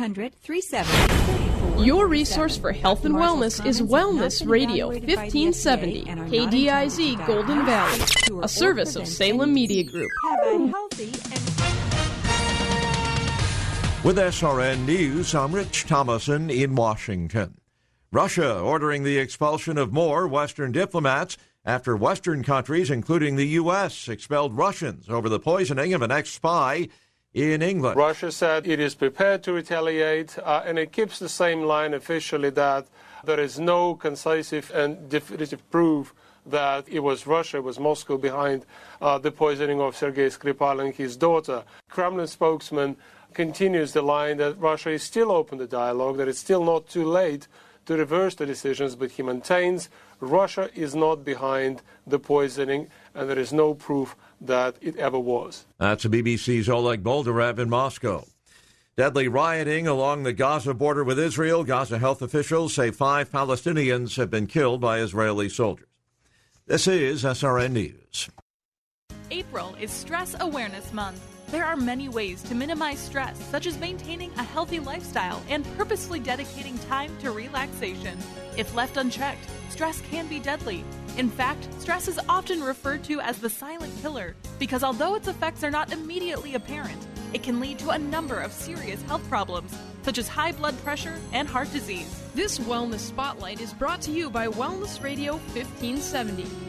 100 370 Your resource for health and wellness is Wellness Radio 1570, KDIZ Golden Valley, a service of Salem Media Group. With SRN News, I'm Rich Thomason in Washington. Russia ordering the expulsion of more Western diplomats after Western countries, including the U.S., expelled Russians over the poisoning of an ex spy in England. Russia said it is prepared to retaliate, uh, and it keeps the same line officially that there is no concisive and definitive proof that it was Russia, it was Moscow behind uh, the poisoning of Sergei Skripal and his daughter. Kremlin spokesman continues the line that Russia is still open to dialogue, that it's still not too late to reverse the decisions, but he maintains Russia is not behind the poisoning and there is no proof that it ever was. That's the BBC's Oleg Boldyrev in Moscow. Deadly rioting along the Gaza border with Israel. Gaza health officials say five Palestinians have been killed by Israeli soldiers. This is SRN News. April is Stress Awareness Month. There are many ways to minimize stress, such as maintaining a healthy lifestyle and purposefully dedicating time to relaxation. If left unchecked, stress can be deadly. In fact, stress is often referred to as the silent killer because although its effects are not immediately apparent, it can lead to a number of serious health problems, such as high blood pressure and heart disease. This Wellness Spotlight is brought to you by Wellness Radio 1570.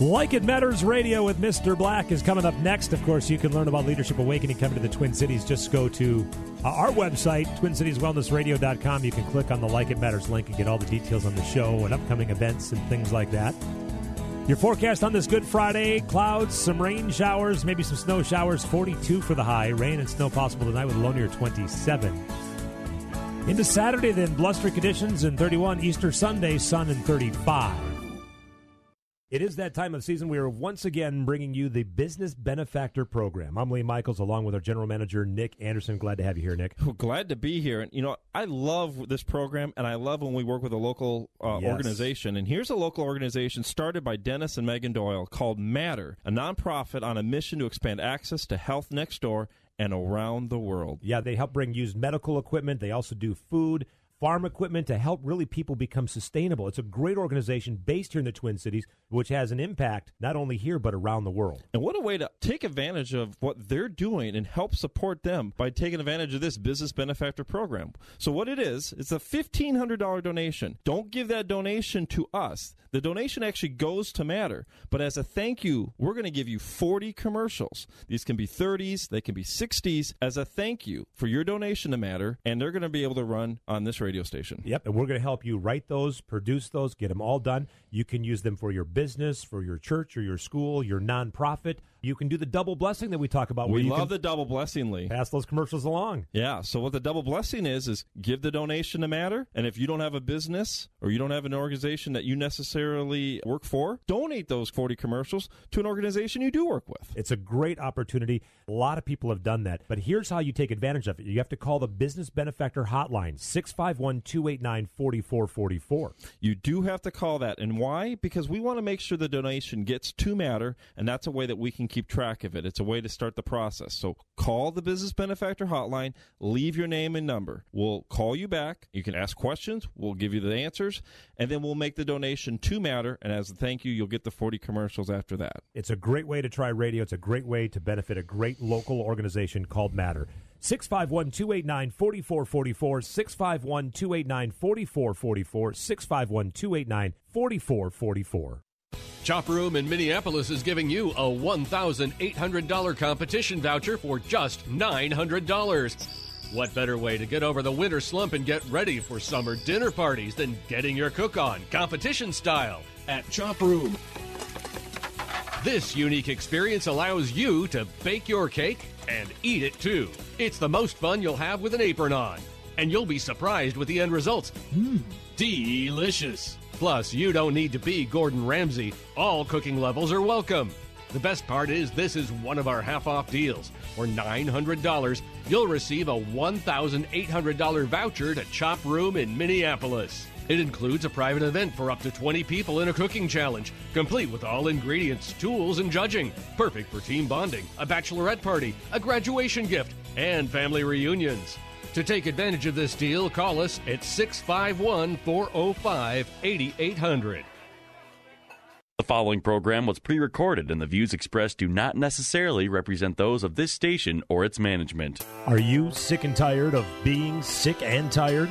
Like It Matters Radio with Mr. Black is coming up next. Of course, you can learn about Leadership Awakening coming to the Twin Cities. Just go to uh, our website, twincitieswellnessradio.com. You can click on the Like It Matters link and get all the details on the show and upcoming events and things like that. Your forecast on this Good Friday clouds, some rain showers, maybe some snow showers, 42 for the high. Rain and snow possible tonight with a low near 27. Into Saturday, then blustery conditions and 31. Easter Sunday, sun and 35. It is that time of season. We are once again bringing you the Business Benefactor Program. I'm Lee Michaels, along with our general manager, Nick Anderson. Glad to have you here, Nick. Well, glad to be here. And, you know, I love this program, and I love when we work with a local uh, Yes. organization. And here's a local organization started by Dennis and Megan Doyle called Matter, a nonprofit on a mission to expand access to health next door and around the world. Yeah, they help bring used medical equipment. They also do food, farm equipment to help really people become sustainable. It's a great organization based here in the Twin Cities, which has an impact not only here but around the world. And what a way to take advantage of what they're doing and help support them by taking advantage of this business benefactor program. So what it is, it's a $1500 donation. Don't give that donation to us. The donation actually goes to Matter, but as a thank you, we're going to give you 40 commercials. These can be 30s, they can be 60s as a thank you for your donation to Matter, and they're going to be able to run on this radio station. Yep, and we're going to help you write those, produce those, get them all done. You can use them for your business, for your church or your school, your nonprofit. You can do the double blessing that we talk about. We love the double blessing, Lee. pass those commercials along. Yeah. So what the double blessing is is give the donation to Matter, and if you don't have a business or you don't have an organization that you necessarily work for, donate those forty commercials to an organization you do work with. It's a great opportunity. A lot of people have done that. But here's how you take advantage of it. You have to call the Business Benefactor Hotline, 651 289 4444. You do have to call that, and why? Because we want to make sure the donation gets to Matter, and that's a way that we can keep track of it. It's a way to start the process. So call the Business Benefactor Hotline, leave your name and number. We'll call you back. You can ask questions. We'll give you the answers, and then we'll make the donation to Matter. And as a thank you, you'll get the forty commercials after that. It's a great way to try radio. It's a great way to benefit a great local organization called Matter. 651 289 4444. 651 289 4444. 651 289 4444. Chop Room in Minneapolis is giving you a $1,800 competition voucher for just $900. What better way to get over the winter slump and get ready for summer dinner parties than getting your cook on competition style at Chop Room? This unique experience allows you to bake your cake and eat it too. It's the most fun you'll have with an apron on, and you'll be surprised with the end results. Mmm, delicious. Plus, you don't need to be Gordon Ramsay. All cooking levels are welcome. The best part is this is one of our half off deals. For $900, you'll receive a $1,800 voucher to Chop Room in Minneapolis. It includes a private event for up to 20 people in a cooking challenge, complete with all ingredients, tools, and judging. Perfect for team bonding, a bachelorette party, a graduation gift, and family reunions. To take advantage of this deal, call us at 651 405 8800. The following program was pre recorded, and the views expressed do not necessarily represent those of this station or its management. Are you sick and tired of being sick and tired?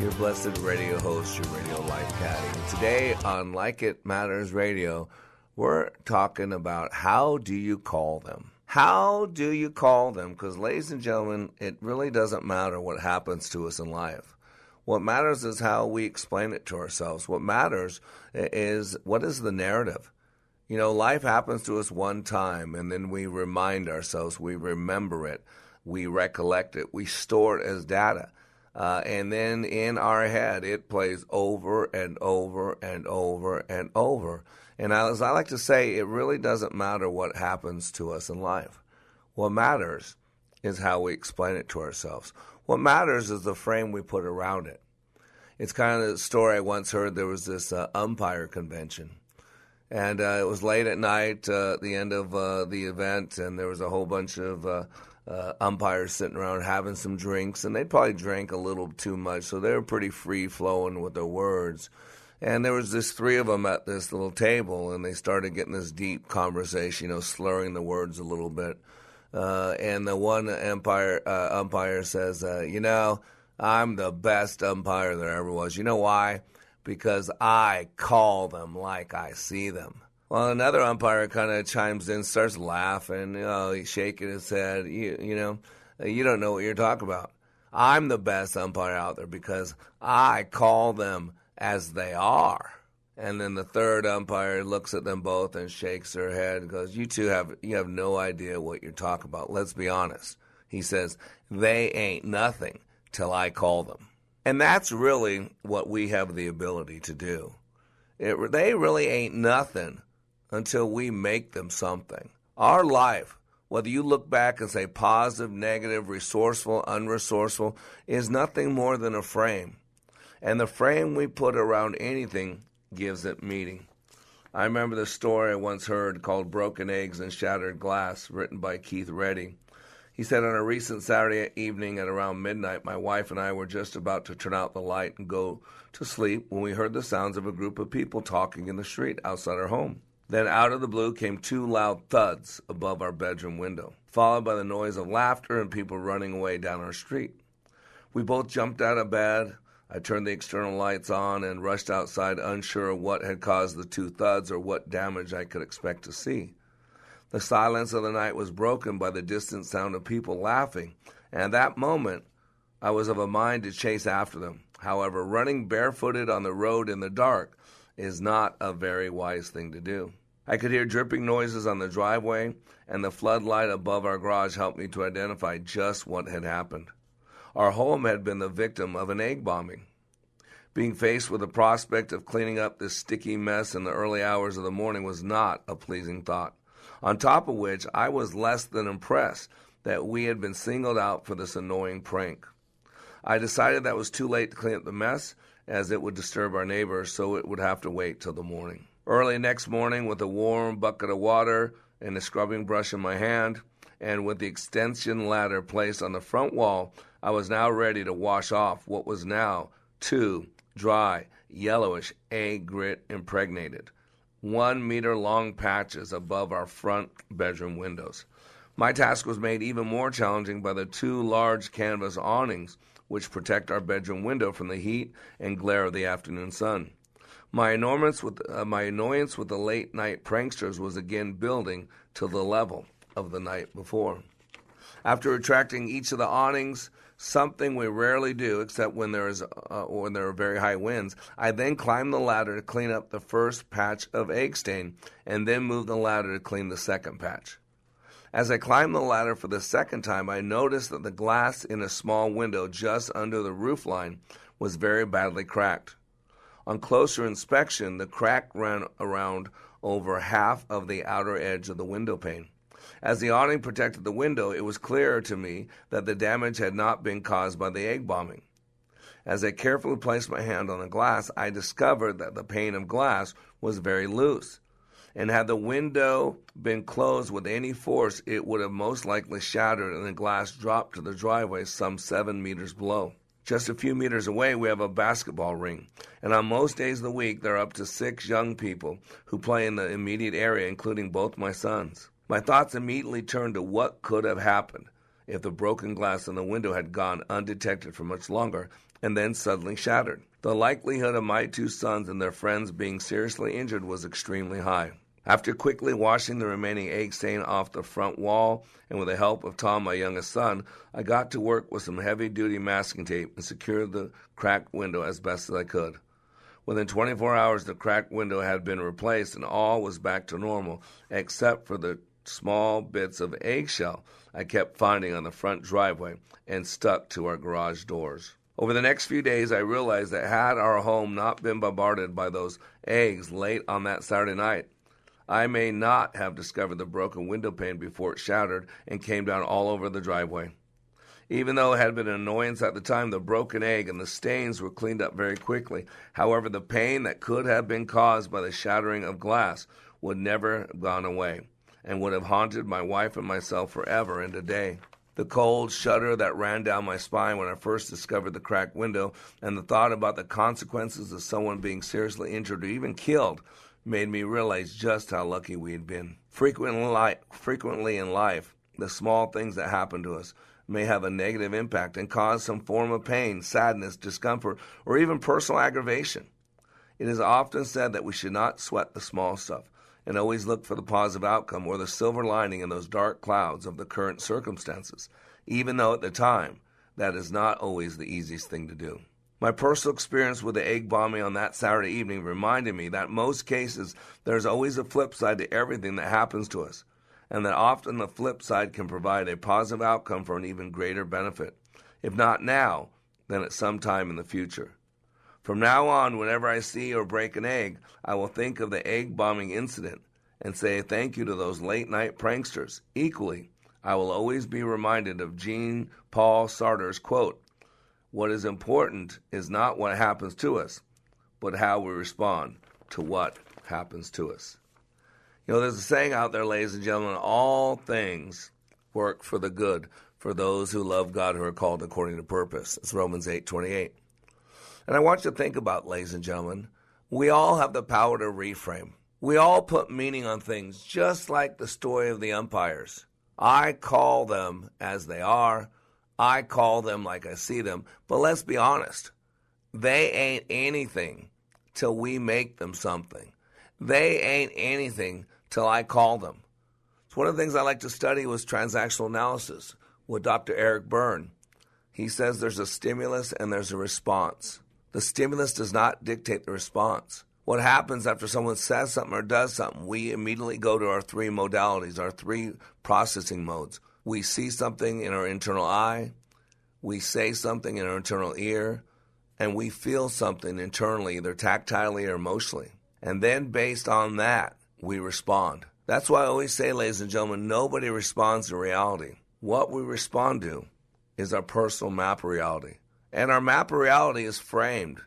your blessed radio host, your radio life caddy. And today on Like It Matters Radio, we're talking about how do you call them? How do you call them? Because, ladies and gentlemen, it really doesn't matter what happens to us in life. What matters is how we explain it to ourselves. What matters is what is the narrative? You know, life happens to us one time, and then we remind ourselves, we remember it, we recollect it, we store it as data. Uh, and then in our head, it plays over and over and over and over. And as I like to say, it really doesn't matter what happens to us in life. What matters is how we explain it to ourselves. What matters is the frame we put around it. It's kind of the story I once heard. There was this uh, umpire convention, and uh, it was late at night, uh, the end of uh, the event, and there was a whole bunch of uh, umpires sitting around having some drinks, and they probably drank a little too much, so they were pretty free flowing with their words. And there was this three of them at this little table, and they started getting this deep conversation, you know, slurring the words a little bit. Uh, and the one umpire uh, umpire says, uh, "You know, I'm the best umpire there ever was. You know why? Because I call them like I see them." Well, another umpire kind of chimes in, starts laughing. You know, he's shaking his head. You, you know, you don't know what you're talking about. I'm the best umpire out there because I call them as they are. And then the third umpire looks at them both and shakes her head and goes, "You two have you have no idea what you're talking about. Let's be honest." He says, "They ain't nothing till I call them." And that's really what we have the ability to do. It, they really ain't nothing until we make them something. Our life, whether you look back and say positive, negative, resourceful, unresourceful, is nothing more than a frame. And the frame we put around anything gives it meaning. I remember the story I once heard called Broken Eggs and Shattered Glass, written by Keith Reddy. He said on a recent Saturday evening at around midnight, my wife and I were just about to turn out the light and go to sleep when we heard the sounds of a group of people talking in the street outside our home. Then out of the blue came two loud thuds above our bedroom window, followed by the noise of laughter and people running away down our street. We both jumped out of bed. I turned the external lights on and rushed outside, unsure what had caused the two thuds or what damage I could expect to see. The silence of the night was broken by the distant sound of people laughing, and at that moment I was of a mind to chase after them. However, running barefooted on the road in the dark is not a very wise thing to do. I could hear dripping noises on the driveway, and the floodlight above our garage helped me to identify just what had happened. Our home had been the victim of an egg bombing. Being faced with the prospect of cleaning up this sticky mess in the early hours of the morning was not a pleasing thought. On top of which, I was less than impressed that we had been singled out for this annoying prank. I decided that was too late to clean up the mess as it would disturb our neighbors, so it would have to wait till the morning. Early next morning, with a warm bucket of water and a scrubbing brush in my hand, and with the extension ladder placed on the front wall, I was now ready to wash off what was now two dry, yellowish egg grit impregnated, one meter long patches above our front bedroom windows. My task was made even more challenging by the two large canvas awnings which protect our bedroom window from the heat and glare of the afternoon sun. My annoyance with, uh, my annoyance with the late night pranksters was again building to the level of the night before. After retracting each of the awnings, something we rarely do except when there is uh, when there are very high winds, I then climb the ladder to clean up the first patch of egg stain and then move the ladder to clean the second patch. As I climbed the ladder for the second time, I noticed that the glass in a small window just under the roof line was very badly cracked. On closer inspection, the crack ran around over half of the outer edge of the window pane. As the awning protected the window, it was clear to me that the damage had not been caused by the egg bombing. As I carefully placed my hand on the glass, I discovered that the pane of glass was very loose and had the window been closed with any force, it would have most likely shattered and the glass dropped to the driveway some seven meters below. Just a few meters away, we have a basketball ring, and on most days of the week, there are up to six young people who play in the immediate area, including both my sons. My thoughts immediately turned to what could have happened if the broken glass in the window had gone undetected for much longer and then suddenly shattered. The likelihood of my two sons and their friends being seriously injured was extremely high. After quickly washing the remaining egg stain off the front wall, and with the help of Tom, my youngest son, I got to work with some heavy duty masking tape and secured the cracked window as best as I could. Within 24 hours, the cracked window had been replaced and all was back to normal, except for the small bits of eggshell I kept finding on the front driveway and stuck to our garage doors. Over the next few days, I realized that had our home not been bombarded by those eggs late on that Saturday night, I may not have discovered the broken window pane before it shattered and came down all over the driveway. Even though it had been an annoyance at the time, the broken egg and the stains were cleaned up very quickly. However, the pain that could have been caused by the shattering of glass would never have gone away and would have haunted my wife and myself forever and a day. The cold shudder that ran down my spine when I first discovered the cracked window, and the thought about the consequences of someone being seriously injured or even killed made me realize just how lucky we had been. Frequently, in life, the small things that happen to us may have a negative impact and cause some form of pain, sadness, discomfort, or even personal aggravation. It is often said that we should not sweat the small stuff and always look for the positive outcome or the silver lining in those dark clouds of the current circumstances, even though at the time that is not always the easiest thing to do. My personal experience with the egg bombing on that Saturday evening reminded me that most cases there's always a flip side to everything that happens to us, and that often the flip side can provide a positive outcome for an even greater benefit. If not now, then at some time in the future. From now on, whenever I see or break an egg, I will think of the egg bombing incident and say thank you to those late night pranksters. Equally, I will always be reminded of Jean Paul Sartre's quote what is important is not what happens to us, but how we respond to what happens to us. You know, there's a saying out there, ladies and gentlemen, all things work for the good for those who love God who are called according to purpose. It's Romans 8 28. And I want you to think about, ladies and gentlemen, we all have the power to reframe. We all put meaning on things, just like the story of the umpires. I call them as they are. I call them like I see them. But let's be honest, they ain't anything till we make them something. They ain't anything till I call them. It's one of the things I like to study was transactional analysis with Dr. Eric Berne. He says there's a stimulus and there's a response. The stimulus does not dictate the response. What happens after someone says something or does something, we immediately go to our three modalities, our three processing modes we see something in our internal eye, we say something in our internal ear, and we feel something internally, either tactilely or emotionally. And then based on that, we respond. That's why I always say, ladies and gentlemen, nobody responds to reality. What we respond to is our personal map of reality. And our map of reality is framed.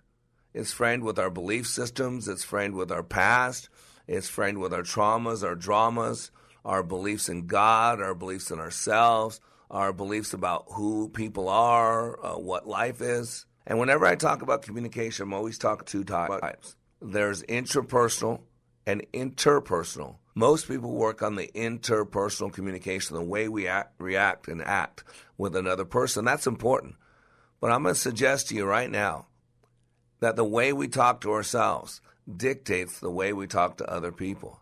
It's framed with our belief systems, it's framed with our past, it's framed with our traumas, our dramas, our beliefs in God, our beliefs in ourselves, our beliefs about who people are, uh, what life is. And whenever I talk about communication, I'm always talking two types. There's intrapersonal and interpersonal. Most people work on the interpersonal communication, the way we act, react and act with another person. That's important. But I'm going to suggest to you right now that the way we talk to ourselves dictates the way we talk to other people.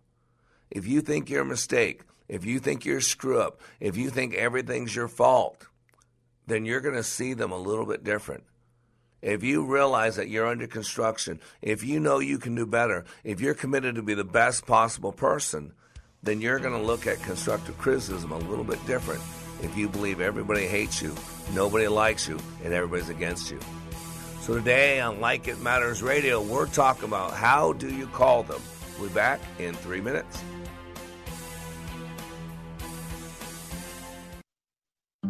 If you think you're a mistake, if you think you're a screw up, if you think everything's your fault, then you're going to see them a little bit different. If you realize that you're under construction, if you know you can do better, if you're committed to be the best possible person, then you're going to look at constructive criticism a little bit different if you believe everybody hates you, nobody likes you, and everybody's against you. So today on Like It Matters Radio, we're talking about how do you call them. We'll be back in three minutes.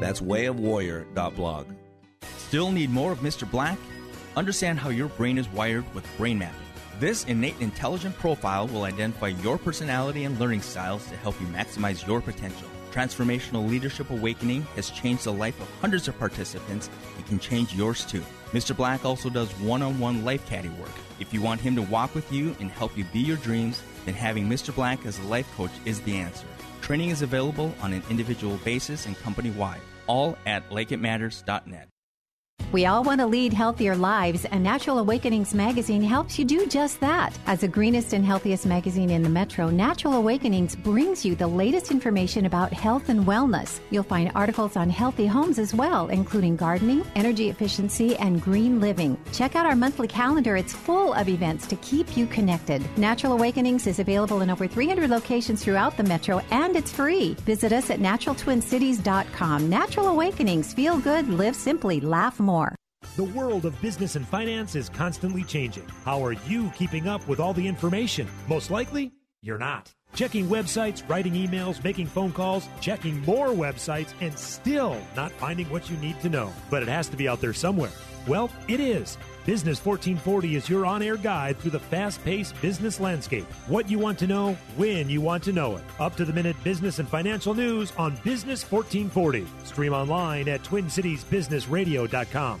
That's wayofwarrior.blog. Still need more of Mr. Black? Understand how your brain is wired with brain mapping. This innate intelligent profile will identify your personality and learning styles to help you maximize your potential. Transformational Leadership Awakening has changed the life of hundreds of participants and can change yours too. Mr. Black also does one on one life caddy work. If you want him to walk with you and help you be your dreams, then having Mr. Black as a life coach is the answer. Training is available on an individual basis and company wide, all at likeitmatters.net. We all want to lead healthier lives, and Natural Awakenings magazine helps you do just that. As the greenest and healthiest magazine in the metro, Natural Awakenings brings you the latest information about health and wellness. You'll find articles on healthy homes as well, including gardening, energy efficiency, and green living. Check out our monthly calendar, it's full of events to keep you connected. Natural Awakenings is available in over 300 locations throughout the metro, and it's free. Visit us at naturaltwincities.com. Natural Awakenings, feel good, live simply, laugh more. The world of business and finance is constantly changing. How are you keeping up with all the information? Most likely, you're not. Checking websites, writing emails, making phone calls, checking more websites, and still not finding what you need to know. But it has to be out there somewhere. Well, it is. Business 1440 is your on air guide through the fast paced business landscape. What you want to know, when you want to know it. Up to the minute business and financial news on Business 1440. Stream online at TwinCitiesBusinessRadio.com.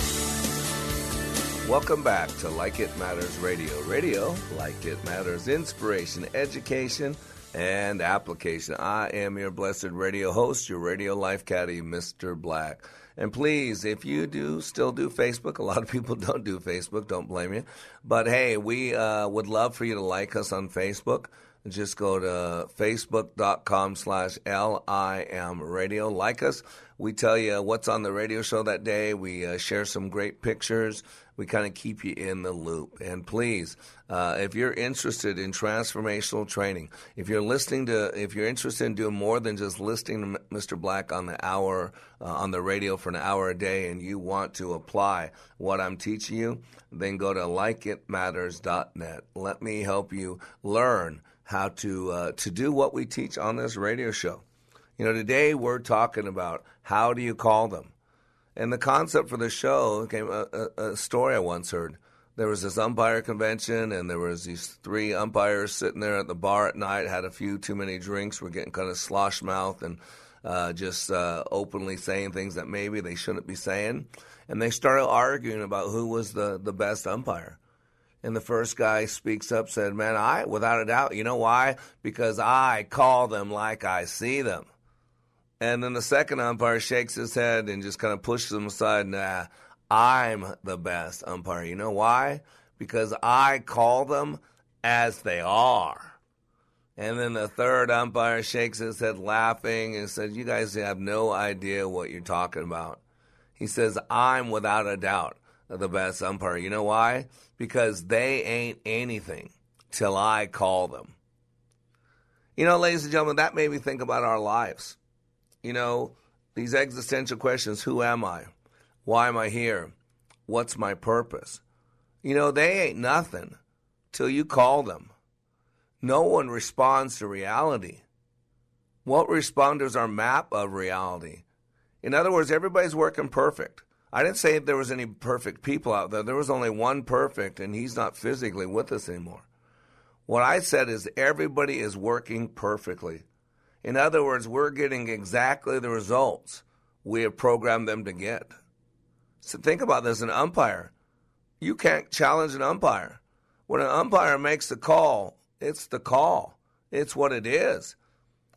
Welcome back to Like It Matters Radio. Radio, like it matters, inspiration, education, and application. I am your blessed radio host, your radio life caddy, Mr. Black. And please, if you do still do Facebook, a lot of people don't do Facebook, don't blame you. But hey, we uh, would love for you to like us on Facebook. Just go to facebook.com slash LIM radio. Like us. We tell you what's on the radio show that day. We uh, share some great pictures. We kind of keep you in the loop. And please, uh, if you're interested in transformational training, if you're listening to, if you're interested in doing more than just listening to Mr. Black on the hour, uh, on the radio for an hour a day, and you want to apply what I'm teaching you, then go to likeitmatters.net. Let me help you learn how to uh, to do what we teach on this radio show. You know, today we're talking about how do you call them, and the concept for the show came a, a, a story I once heard there was this umpire convention, and there was these three umpires sitting there at the bar at night, had a few too many drinks, were getting kind of slosh mouth and uh, just uh, openly saying things that maybe they shouldn't be saying, and they started arguing about who was the the best umpire. And the first guy speaks up, said, "Man, I, without a doubt, you know why? Because I call them like I see them." And then the second umpire shakes his head and just kind of pushes him aside. Nah, I'm the best umpire. You know why? Because I call them as they are. And then the third umpire shakes his head laughing and says, You guys have no idea what you're talking about. He says, I'm without a doubt the best umpire. You know why? Because they ain't anything till I call them. You know, ladies and gentlemen, that made me think about our lives. You know, these existential questions who am I? Why am I here? What's my purpose? You know, they ain't nothing till you call them. No one responds to reality. What responders are map of reality? In other words, everybody's working perfect. I didn't say there was any perfect people out there. There was only one perfect, and he's not physically with us anymore. What I said is everybody is working perfectly. In other words, we're getting exactly the results we have programmed them to get. So think about this an umpire. You can't challenge an umpire. When an umpire makes the call, it's the call, it's what it is.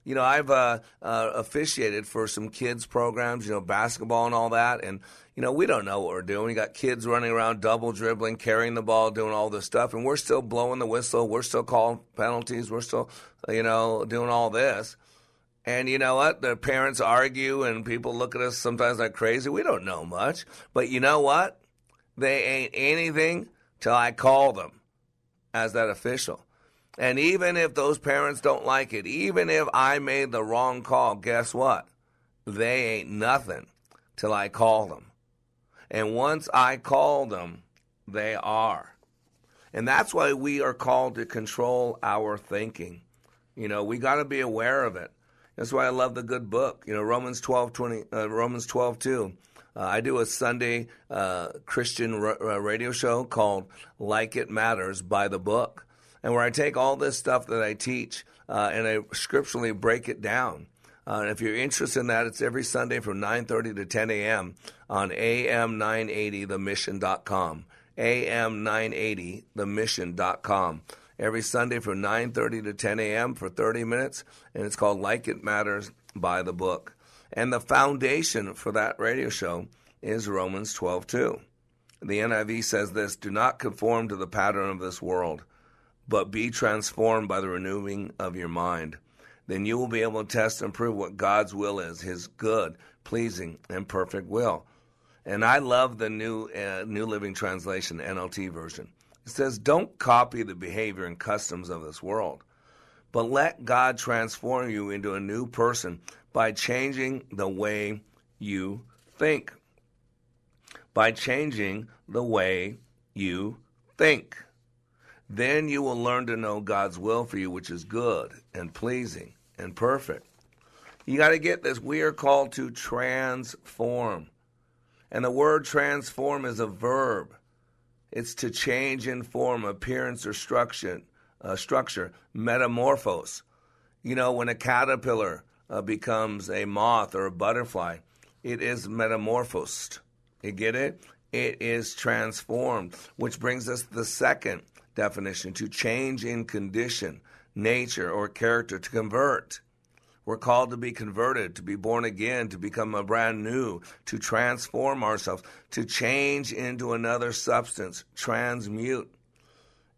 You know, I've uh, uh, officiated for some kids programs, you know, basketball and all that, and you know, we don't know what we're doing. We got kids running around, double dribbling, carrying the ball, doing all this stuff, and we're still blowing the whistle. We're still calling penalties. We're still, you know, doing all this. And you know what? The parents argue, and people look at us sometimes like crazy. We don't know much, but you know what? They ain't anything till I call them as that official. And even if those parents don't like it, even if I made the wrong call, guess what? They ain't nothing till I call them. And once I call them, they are. And that's why we are called to control our thinking. You know, we got to be aware of it. That's why I love the good book. You know, Romans 12, 20, uh, Romans 12, 2. Uh, I do a Sunday uh, Christian r- uh, radio show called Like It Matters by the Book and where I take all this stuff that I teach uh, and I scripturally break it down. Uh, and if you're interested in that, it's every Sunday from 9:30 to 10 a.m. on AM 980 themission.com. AM 980 themission.com. Every Sunday from 9:30 to 10 a.m. for 30 minutes, and it's called Like It Matters by the Book. And the foundation for that radio show is Romans 12:2. The NIV says this: "Do not conform to the pattern of this world." but be transformed by the renewing of your mind. Then you will be able to test and prove what God's will is, His good, pleasing, and perfect will. And I love the new uh, New Living Translation NLT version. It says, "Don't copy the behavior and customs of this world, but let God transform you into a new person by changing the way you think." By changing the way you think. Then you will learn to know God's will for you, which is good and pleasing and perfect. You got to get this. We are called to transform. And the word transform is a verb. It's to change in form, appearance, or structure. Uh, structure, metamorphose. You know, when a caterpillar uh, becomes a moth or a butterfly, it is metamorphosed. You get it? It is transformed, which brings us to the second definition to change in condition, nature, or character, to convert. We're called to be converted, to be born again, to become a brand new, to transform ourselves, to change into another substance, transmute.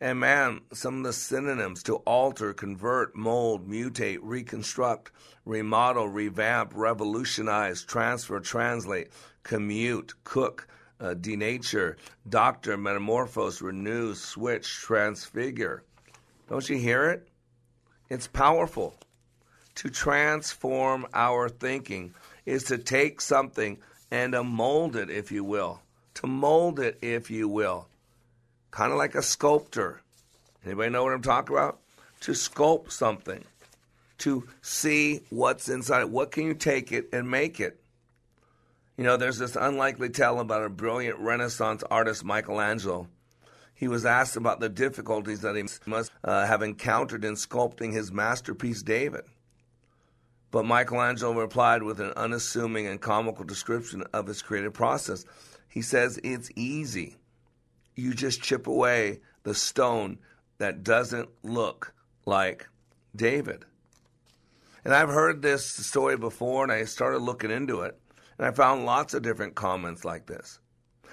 And man, some of the synonyms to alter, convert, mold, mutate, reconstruct, remodel, revamp, revolutionize, transfer, translate, commute, cook, uh, denature, doctor, metamorphose, renew, switch, transfigure. Don't you hear it? It's powerful. To transform our thinking is to take something and to mold it, if you will. To mold it, if you will. Kind of like a sculptor. Anybody know what I'm talking about? To sculpt something. To see what's inside it. What can you take it and make it? You know, there's this unlikely tale about a brilliant Renaissance artist, Michelangelo. He was asked about the difficulties that he must uh, have encountered in sculpting his masterpiece, David. But Michelangelo replied with an unassuming and comical description of his creative process. He says, It's easy. You just chip away the stone that doesn't look like David. And I've heard this story before, and I started looking into it, and I found lots of different comments like this.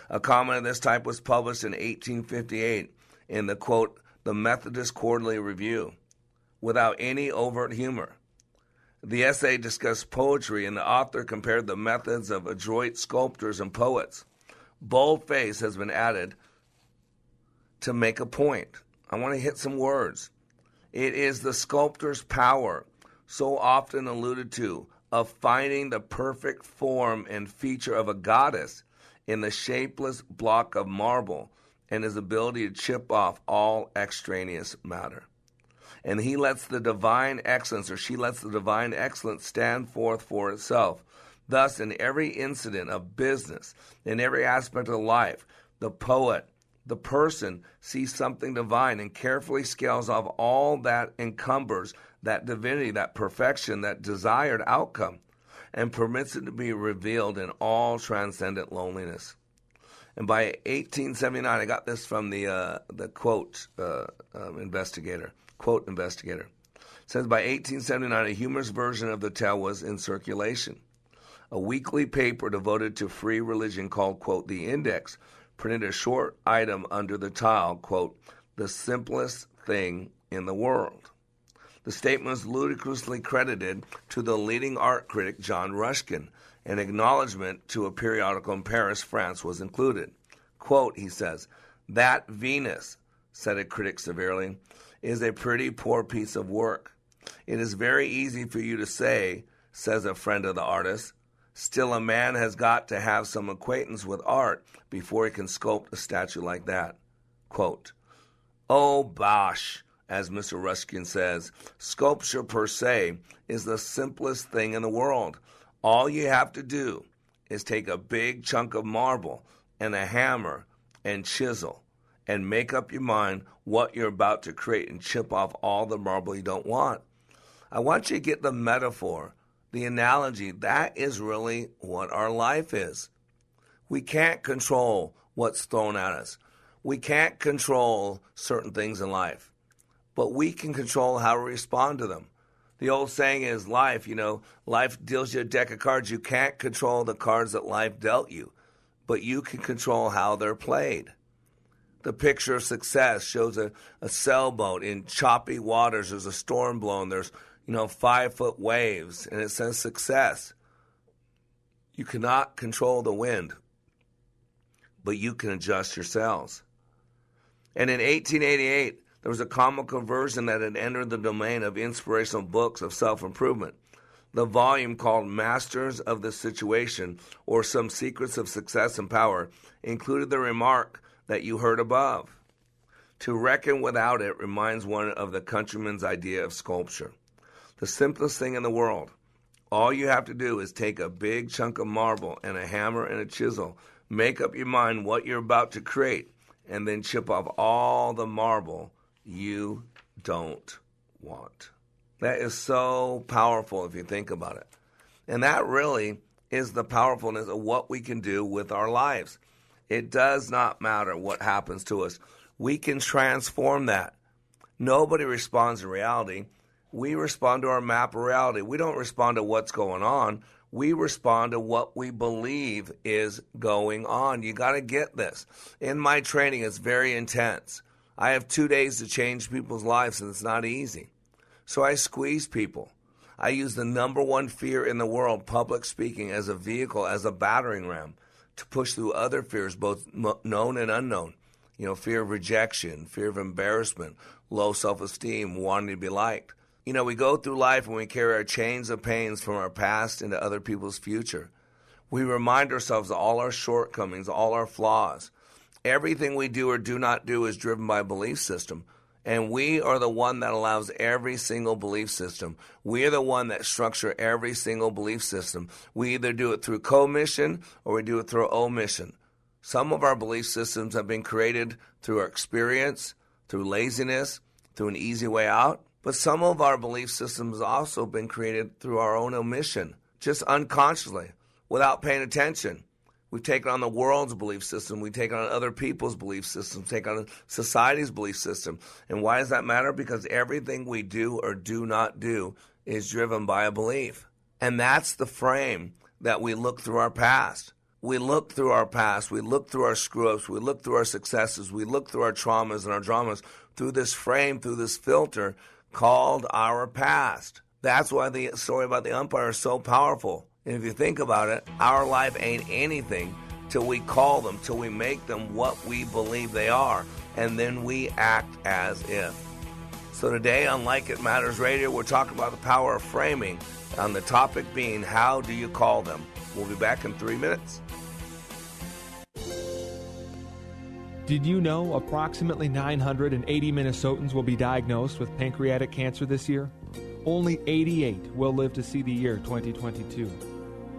A comment of this type was published in 1858 in the quote, The Methodist Quarterly Review, without any overt humor. The essay discussed poetry, and the author compared the methods of adroit sculptors and poets. Boldface has been added to make a point. I want to hit some words. It is the sculptor's power, so often alluded to, of finding the perfect form and feature of a goddess in the shapeless block of marble and his ability to chip off all extraneous matter and he lets the divine excellence, or she lets the divine excellence stand forth for itself. Thus, in every incident of business, in every aspect of life, the poet, the person sees something divine and carefully scales off all that encumbers that divinity, that perfection, that desired outcome, and permits it to be revealed in all transcendent loneliness. And by 1879, I got this from the uh, the quote uh, um, investigator quote investigator. says by 1879, a humorous version of the tale was in circulation. A weekly paper devoted to free religion called, quote, The Index printed a short item under the title, quote, The simplest thing in the world. The statement was ludicrously credited to the leading art critic John Ruskin. An acknowledgement to a periodical in Paris, France was included. Quote, he says, That Venus, said a critic severely, is a pretty poor piece of work. It is very easy for you to say, says a friend of the artist. Still, a man has got to have some acquaintance with art before he can sculpt a statue like that. Quote, Oh, bosh, as Mr. Ruskin says, sculpture per se is the simplest thing in the world. All you have to do is take a big chunk of marble and a hammer and chisel and make up your mind what you're about to create and chip off all the marble you don't want. I want you to get the metaphor, the analogy. That is really what our life is. We can't control what's thrown at us. We can't control certain things in life, but we can control how we respond to them. The old saying is life, you know, life deals you a deck of cards. You can't control the cards that life dealt you, but you can control how they're played. The picture of success shows a, a sailboat in choppy waters. There's a storm blowing. There's, you know, five foot waves, and it says success. You cannot control the wind, but you can adjust your sails. And in 1888, there was a comical version that had entered the domain of inspirational books of self improvement. The volume called Masters of the Situation or Some Secrets of Success and Power included the remark that you heard above. To reckon without it reminds one of the countryman's idea of sculpture. The simplest thing in the world. All you have to do is take a big chunk of marble and a hammer and a chisel, make up your mind what you're about to create, and then chip off all the marble you don't want. That is so powerful if you think about it. And that really is the powerfulness of what we can do with our lives. It does not matter what happens to us. We can transform that. Nobody responds to reality. We respond to our map of reality. We don't respond to what's going on. We respond to what we believe is going on. You got to get this. In my training, it's very intense. I have two days to change people's lives, and it's not easy. So I squeeze people. I use the number one fear in the world, public speaking, as a vehicle, as a battering ram to push through other fears, both known and unknown. You know, fear of rejection, fear of embarrassment, low self esteem, wanting to be liked. You know, we go through life and we carry our chains of pains from our past into other people's future. We remind ourselves of all our shortcomings, all our flaws. Everything we do or do not do is driven by a belief system. And we are the one that allows every single belief system. We are the one that structure every single belief system. We either do it through commission or we do it through omission. Some of our belief systems have been created through our experience, through laziness, through an easy way out. But some of our belief systems have also been created through our own omission, just unconsciously, without paying attention. We've taken on the world's belief system. We take on other people's belief systems, take on society's belief system. And why does that matter? Because everything we do or do not do is driven by a belief. And that's the frame that we look through our past. We look through our past, we look through our screw ups, we look through our successes, we look through our traumas and our dramas through this frame, through this filter called our past. That's why the story about the umpire is so powerful. And if you think about it, our life ain't anything till we call them, till we make them what we believe they are, and then we act as if. So today on Like It Matters Radio, we're talking about the power of framing, on the topic being how do you call them? We'll be back in three minutes. Did you know approximately 980 Minnesotans will be diagnosed with pancreatic cancer this year? Only 88 will live to see the year 2022.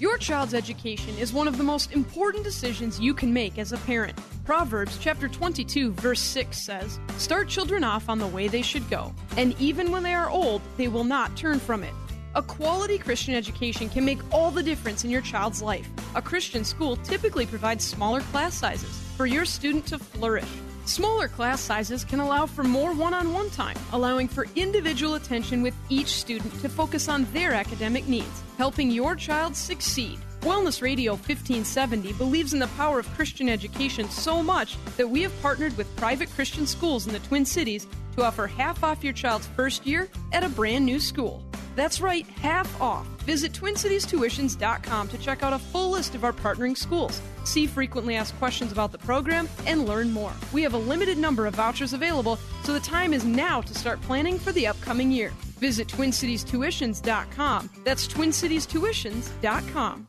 Your child's education is one of the most important decisions you can make as a parent. Proverbs chapter 22 verse 6 says, "Start children off on the way they should go, and even when they are old, they will not turn from it." A quality Christian education can make all the difference in your child's life. A Christian school typically provides smaller class sizes for your student to flourish. Smaller class sizes can allow for more one on one time, allowing for individual attention with each student to focus on their academic needs, helping your child succeed. Wellness Radio 1570 believes in the power of Christian education so much that we have partnered with private Christian schools in the Twin Cities to offer half off your child's first year at a brand new school. That's right, half off. Visit TwinCitiesTuitions.com to check out a full list of our partnering schools, see frequently asked questions about the program, and learn more. We have a limited number of vouchers available, so the time is now to start planning for the upcoming year. Visit TwinCitiesTuitions.com. That's TwinCitiesTuitions.com.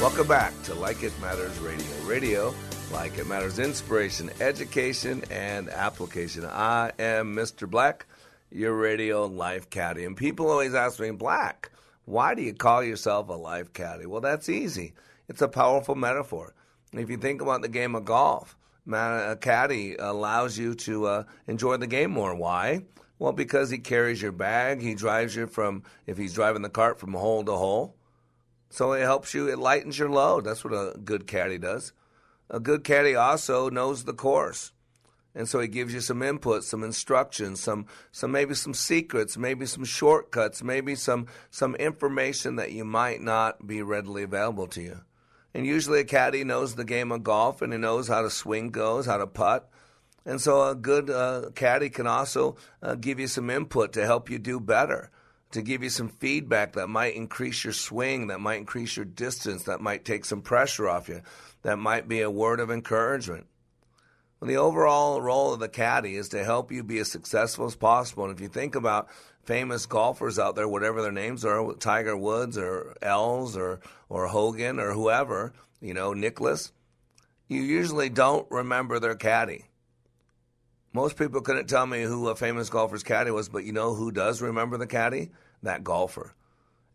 Welcome back to Like It Matters Radio. Radio, like it matters, inspiration, education, and application. I am Mr. Black, your radio life caddy. And people always ask me, Black, why do you call yourself a life caddy? Well, that's easy. It's a powerful metaphor. If you think about the game of golf, a caddy allows you to uh, enjoy the game more. Why? Well, because he carries your bag, he drives you from, if he's driving the cart from hole to hole. So it helps you, it lightens your load. That's what a good caddy does. A good caddy also knows the course. And so he gives you some input, some instructions, some some maybe some secrets, maybe some shortcuts, maybe some some information that you might not be readily available to you. And usually a caddy knows the game of golf and he knows how to swing goes, how to putt. And so a good uh, caddy can also uh, give you some input to help you do better. To give you some feedback that might increase your swing, that might increase your distance, that might take some pressure off you, that might be a word of encouragement. Well, the overall role of the caddy is to help you be as successful as possible. And if you think about famous golfers out there, whatever their names are, Tiger Woods or Els or, or Hogan or whoever, you know, Nicklaus, you usually don't remember their caddy. Most people couldn't tell me who a famous golfer's caddy was, but you know who does remember the caddy? That golfer.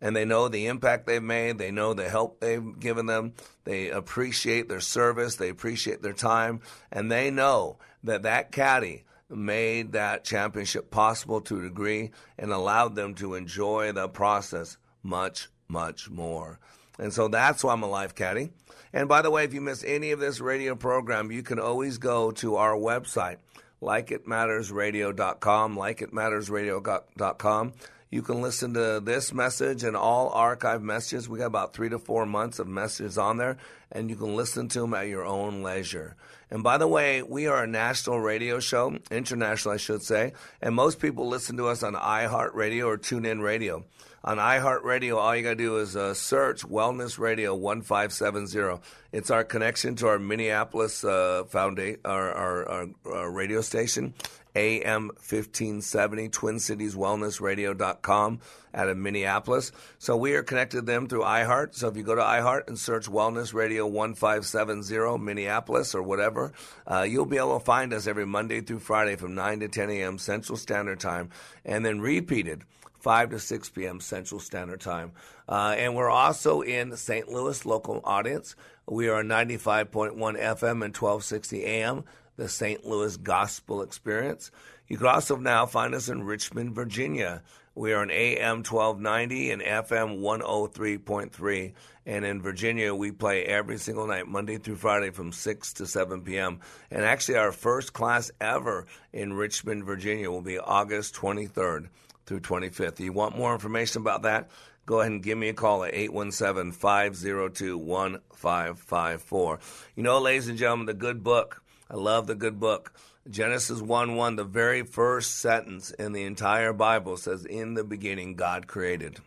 And they know the impact they've made. They know the help they've given them. They appreciate their service. They appreciate their time. And they know that that caddy made that championship possible to a degree and allowed them to enjoy the process much, much more. And so that's why I'm a life caddy. And by the way, if you miss any of this radio program, you can always go to our website, likeitmattersradio.com, likeitmattersradio.com. You can listen to this message and all archive messages. We got about three to four months of messages on there, and you can listen to them at your own leisure. And by the way, we are a national radio show, international, I should say, and most people listen to us on iHeartRadio or TuneIn Radio. On iHeartRadio, all you got to do is uh, search Wellness Radio 1570. It's our connection to our Minneapolis uh, foundation, our, our, our, our radio station. AM 1570, Twin Cities Wellness Radio.com out of Minneapolis. So we are connected to them through iHeart. So if you go to iHeart and search Wellness Radio 1570 Minneapolis or whatever, uh, you'll be able to find us every Monday through Friday from 9 to 10 a.m. Central Standard Time and then repeated 5 to 6 p.m. Central Standard Time. Uh, and we're also in the St. Louis local audience. We are 95.1 FM and 1260 AM the St. Louis Gospel Experience. You can also now find us in Richmond, Virginia. We are on AM 1290 and FM 103.3. And in Virginia, we play every single night, Monday through Friday from 6 to 7 p.m. And actually, our first class ever in Richmond, Virginia will be August 23rd through 25th. If you want more information about that, go ahead and give me a call at 817 502 1554. You know, ladies and gentlemen, the good book I love the good book. Genesis 1 1, the very first sentence in the entire Bible says, In the beginning, God created.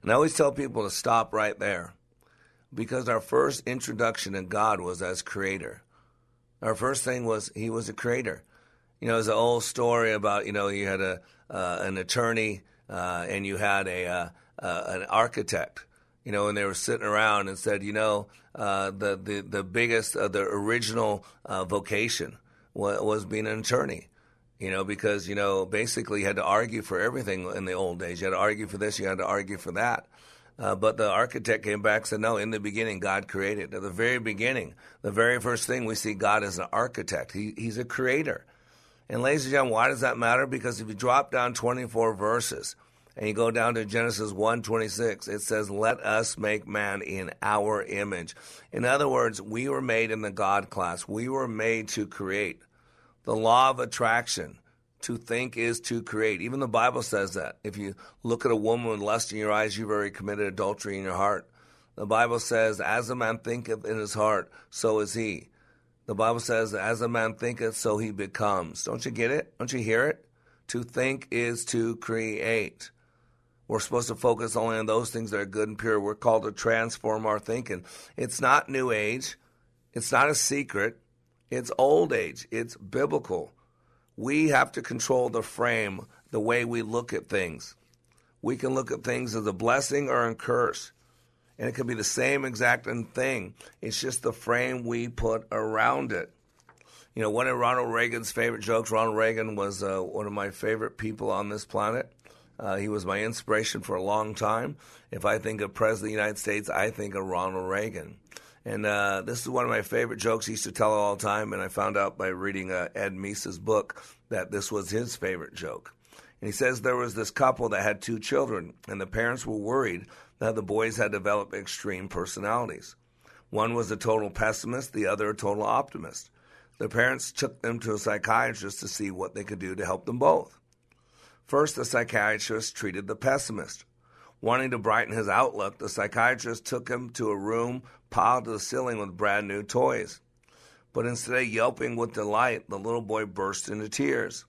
And I always tell people to stop right there because our first introduction to God was as creator. Our first thing was He was a creator. You know, there's an old story about, you know, you had a, an attorney uh, and you had a, uh, uh an architect you know, and they were sitting around and said, you know, uh, the, the, the biggest, uh, the original uh, vocation was, was being an attorney. You know, because, you know, basically you had to argue for everything in the old days. You had to argue for this, you had to argue for that. Uh, but the architect came back and said, no, in the beginning, God created. At the very beginning, the very first thing we see God as an architect. He, he's a creator. And ladies and gentlemen, why does that matter? Because if you drop down 24 verses, and you go down to Genesis 1:26, it says, "Let us make man in our image." In other words, we were made in the God class. We were made to create. The law of attraction, to think is to create. Even the Bible says that. If you look at a woman with lust in your eyes, you've already committed adultery in your heart. The Bible says, "As a man thinketh in his heart, so is he." The Bible says, "As a man thinketh, so he becomes." Don't you get it? Don't you hear it? To think is to create. We're supposed to focus only on those things that are good and pure. We're called to transform our thinking. It's not new age. It's not a secret. It's old age. It's biblical. We have to control the frame, the way we look at things. We can look at things as a blessing or a curse. And it could be the same exact thing. It's just the frame we put around it. You know, one of Ronald Reagan's favorite jokes, Ronald Reagan was uh, one of my favorite people on this planet. Uh, he was my inspiration for a long time. If I think of President of the United States, I think of Ronald Reagan. And uh, this is one of my favorite jokes he used to tell all the time. And I found out by reading uh, Ed Meese's book that this was his favorite joke. And he says there was this couple that had two children, and the parents were worried that the boys had developed extreme personalities. One was a total pessimist, the other a total optimist. The parents took them to a psychiatrist to see what they could do to help them both. First, the psychiatrist treated the pessimist. Wanting to brighten his outlook, the psychiatrist took him to a room piled to the ceiling with brand new toys. But instead of yelping with delight, the little boy burst into tears.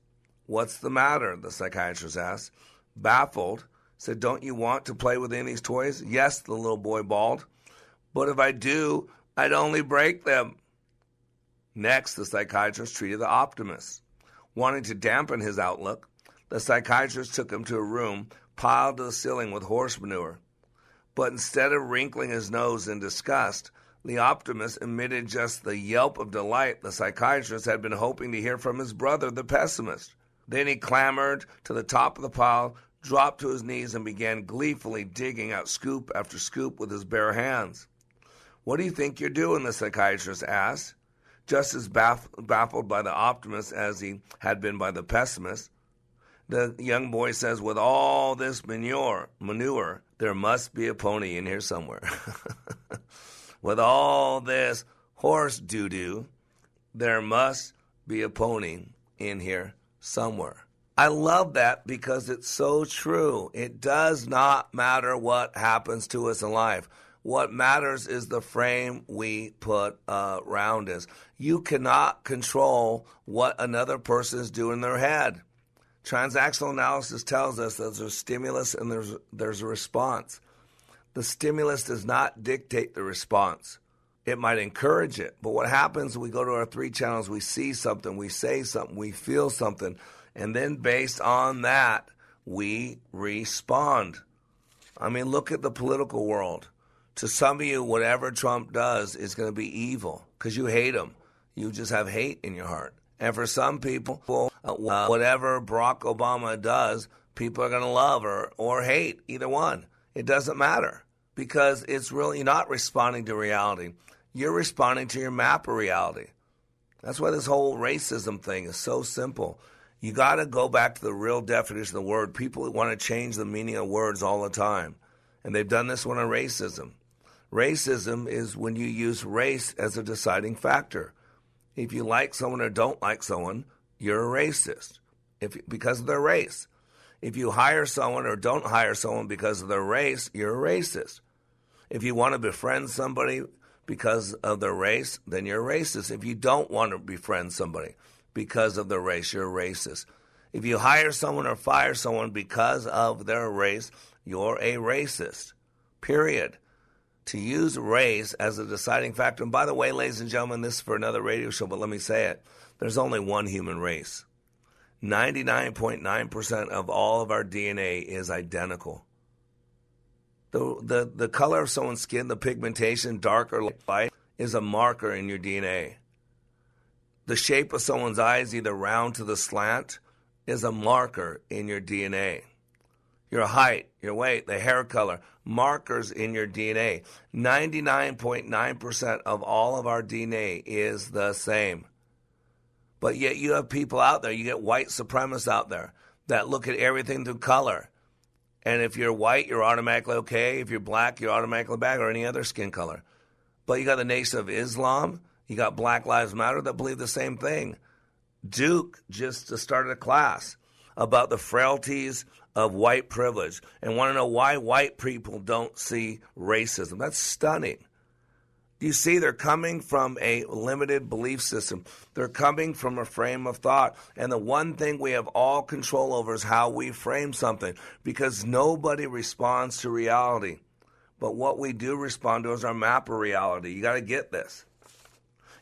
What's the matter? the psychiatrist asked. baffled, said, Don't you want to play with any of these toys? Yes, the little boy bawled. But if I do, I'd only break them. Next, the psychiatrist treated the optimist. Wanting to dampen his outlook, the psychiatrist took him to a room piled to the ceiling with horse manure. But instead of wrinkling his nose in disgust, the optimist emitted just the yelp of delight the psychiatrist had been hoping to hear from his brother, the pessimist. Then he clambered to the top of the pile, dropped to his knees, and began gleefully digging out scoop after scoop with his bare hands. What do you think you're doing? the psychiatrist asked, just as baff- baffled by the optimist as he had been by the pessimist. The young boy says, With all this manure, manure, there must be a pony in here somewhere. With all this horse doo doo, there must be a pony in here somewhere. I love that because it's so true. It does not matter what happens to us in life. What matters is the frame we put uh, around us. You cannot control what another person is doing in their head. Transactional analysis tells us that there's a stimulus and there's, there's a response. The stimulus does not dictate the response. It might encourage it, but what happens we go to our three channels, we see something, we say something, we feel something, and then based on that, we respond. I mean, look at the political world. To some of you, whatever Trump does is going to be evil because you hate him. You just have hate in your heart. And for some people, uh, whatever Barack Obama does, people are going to love or, or hate, either one. It doesn't matter because it's really not responding to reality. You're responding to your map of reality. That's why this whole racism thing is so simple. You got to go back to the real definition of the word. People want to change the meaning of words all the time. And they've done this one on racism. Racism is when you use race as a deciding factor. If you like someone or don't like someone, you're a racist if, because of their race. If you hire someone or don't hire someone because of their race, you're a racist. If you want to befriend somebody because of their race, then you're a racist. If you don't want to befriend somebody because of their race, you're racist. If you hire someone or fire someone because of their race, you're a racist. Period. To use race as a deciding factor, and by the way, ladies and gentlemen, this is for another radio show, but let me say it there's only one human race. 99.9% of all of our DNA is identical. The, the, the color of someone's skin, the pigmentation, dark or light, is a marker in your DNA. The shape of someone's eyes, either round to the slant, is a marker in your DNA. Your height, your weight, the hair color, markers in your DNA. 99.9% of all of our DNA is the same. But yet you have people out there, you get white supremacists out there that look at everything through color. And if you're white, you're automatically okay. If you're black, you're automatically bad, or any other skin color. But you got the Nation of Islam, you got Black Lives Matter that believe the same thing. Duke just started a class about the frailties of white privilege and want to know why white people don't see racism. That's stunning. You see, they're coming from a limited belief system. They're coming from a frame of thought. And the one thing we have all control over is how we frame something because nobody responds to reality. But what we do respond to is our map of reality. You got to get this.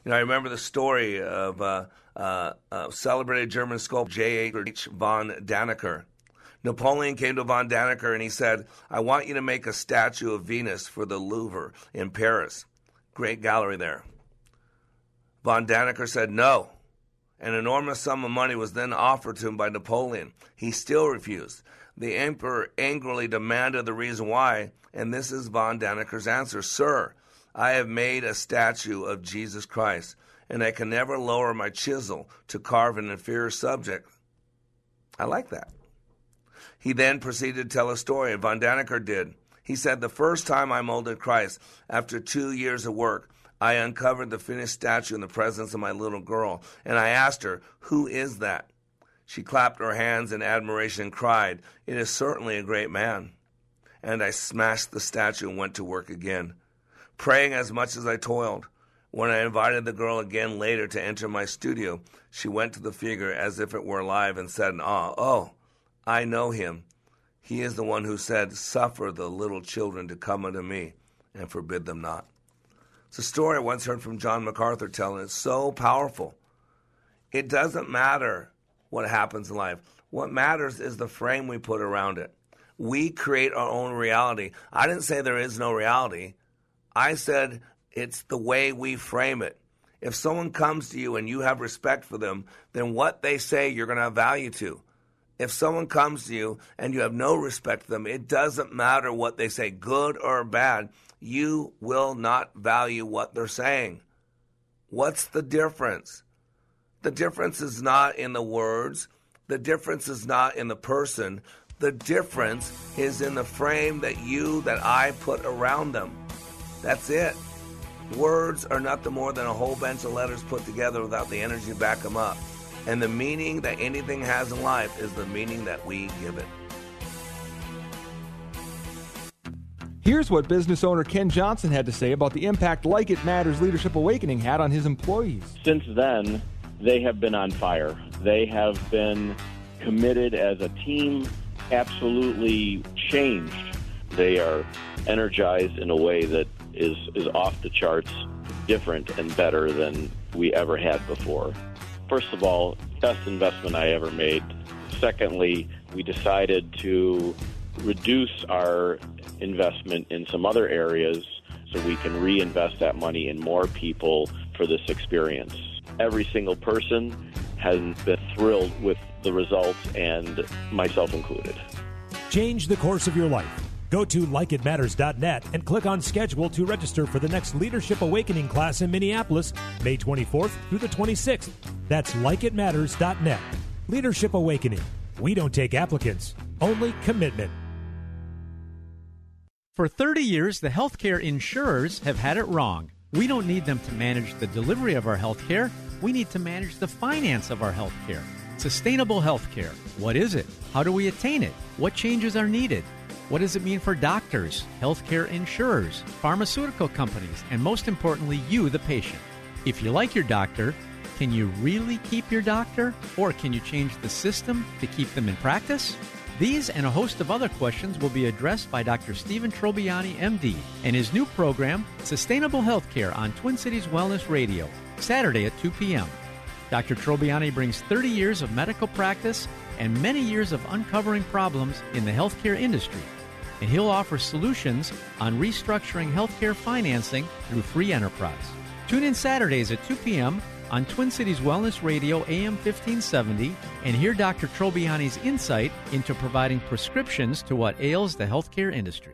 You know, I remember the story of uh, uh, uh, celebrated German sculptor J.H. von Dannecker. Napoleon came to von Dannecker and he said, I want you to make a statue of Venus for the Louvre in Paris. Great gallery there. Von Dannecker said no. An enormous sum of money was then offered to him by Napoleon. He still refused. The emperor angrily demanded the reason why, and this is von Dannecker's answer Sir, I have made a statue of Jesus Christ, and I can never lower my chisel to carve an inferior subject. I like that. He then proceeded to tell a story. Von Dannecker did. He said, The first time I molded Christ, after two years of work, I uncovered the finished statue in the presence of my little girl, and I asked her, Who is that? She clapped her hands in admiration and cried, It is certainly a great man. And I smashed the statue and went to work again, praying as much as I toiled. When I invited the girl again later to enter my studio, she went to the figure as if it were alive and said in awe, Oh, I know him. He is the one who said, Suffer the little children to come unto me and forbid them not. It's a story I once heard from John MacArthur telling. It's so powerful. It doesn't matter what happens in life. What matters is the frame we put around it. We create our own reality. I didn't say there is no reality. I said it's the way we frame it. If someone comes to you and you have respect for them, then what they say you're going to have value to if someone comes to you and you have no respect for them, it doesn't matter what they say, good or bad, you will not value what they're saying. What's the difference? The difference is not in the words, the difference is not in the person. The difference is in the frame that you, that I put around them. That's it. Words are nothing more than a whole bunch of letters put together without the energy to back them up. And the meaning that anything has in life is the meaning that we give it. Here's what business owner Ken Johnson had to say about the impact Like It Matters Leadership Awakening had on his employees. Since then, they have been on fire. They have been committed as a team, absolutely changed. They are energized in a way that is, is off the charts, different and better than we ever had before. First of all, best investment I ever made. Secondly, we decided to reduce our investment in some other areas so we can reinvest that money in more people for this experience. Every single person has been thrilled with the results, and myself included. Change the course of your life. Go to likeitmatters.net and click on schedule to register for the next Leadership Awakening class in Minneapolis, May 24th through the 26th. That's likeitmatters.net. Leadership Awakening. We don't take applicants, only commitment. For 30 years, the healthcare insurers have had it wrong. We don't need them to manage the delivery of our healthcare. We need to manage the finance of our healthcare. Sustainable healthcare. What is it? How do we attain it? What changes are needed? What does it mean for doctors, healthcare insurers, pharmaceutical companies, and most importantly, you, the patient? If you like your doctor, can you really keep your doctor? Or can you change the system to keep them in practice? These and a host of other questions will be addressed by Dr. Stephen Trobiani, MD, and his new program, Sustainable Healthcare on Twin Cities Wellness Radio, Saturday at 2 p.m. Dr. Trobiani brings 30 years of medical practice and many years of uncovering problems in the healthcare industry, and he'll offer solutions on restructuring healthcare financing through free enterprise. Tune in Saturdays at 2 p.m. on Twin Cities Wellness Radio AM 1570 and hear Dr. Trobiani's insight into providing prescriptions to what ails the healthcare industry.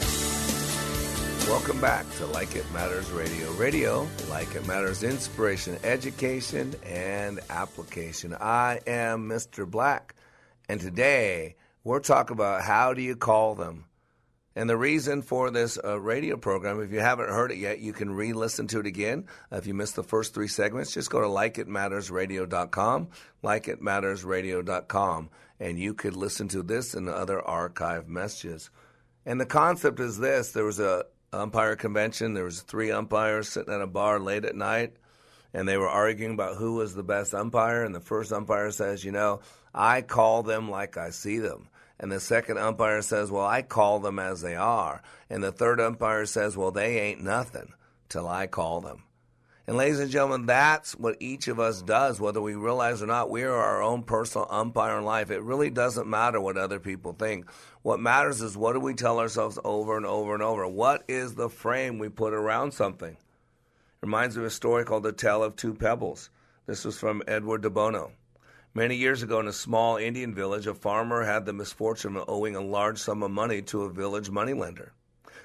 Welcome back to Like It Matters Radio. Radio, like it matters, inspiration, education, and application. I am Mr. Black, and today we're talking about how do you call them. And the reason for this uh, radio program, if you haven't heard it yet, you can re listen to it again. Uh, if you missed the first three segments, just go to likeitmattersradio.com, likeitmattersradio.com, and you could listen to this and other archive messages. And the concept is this there was a umpire convention. There was three umpires sitting at a bar late at night, and they were arguing about who was the best umpire. And the first umpire says, "You know, I call them like I see them." And the second umpire says, "Well, I call them as they are." And the third umpire says, "Well, they ain't nothing till I call them." And, ladies and gentlemen, that's what each of us does, whether we realize or not. We are our own personal umpire in life. It really doesn't matter what other people think. What matters is what do we tell ourselves over and over and over? What is the frame we put around something? It reminds me of a story called The Tale of Two Pebbles. This was from Edward de Bono. Many years ago, in a small Indian village, a farmer had the misfortune of owing a large sum of money to a village moneylender.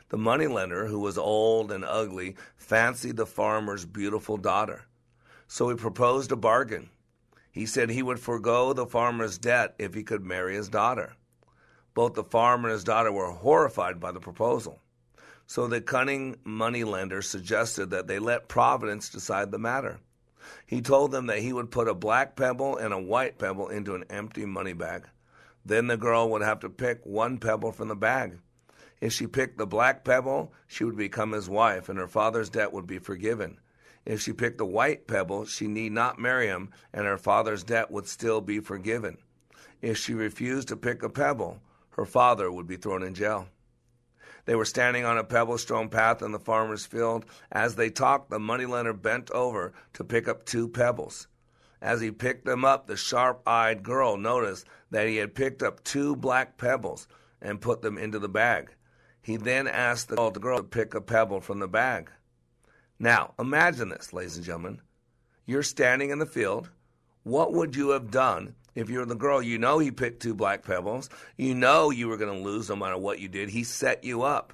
The moneylender, who was old and ugly, fancied the farmer's beautiful daughter. So he proposed a bargain. He said he would forego the farmer's debt if he could marry his daughter. Both the farmer and his daughter were horrified by the proposal. So the cunning moneylender suggested that they let Providence decide the matter. He told them that he would put a black pebble and a white pebble into an empty money bag. Then the girl would have to pick one pebble from the bag. If she picked the black pebble, she would become his wife, and her father's debt would be forgiven. If she picked the white pebble, she need not marry him, and her father's debt would still be forgiven. If she refused to pick a pebble, her father would be thrown in jail. They were standing on a pebble strewn path in the farmer's field. As they talked, the moneylender bent over to pick up two pebbles. As he picked them up, the sharp eyed girl noticed that he had picked up two black pebbles and put them into the bag. He then asked the girl to pick a pebble from the bag. Now, imagine this, ladies and gentlemen. You're standing in the field. What would you have done if you're the girl? You know he picked two black pebbles. You know you were going to lose no matter what you did. He set you up.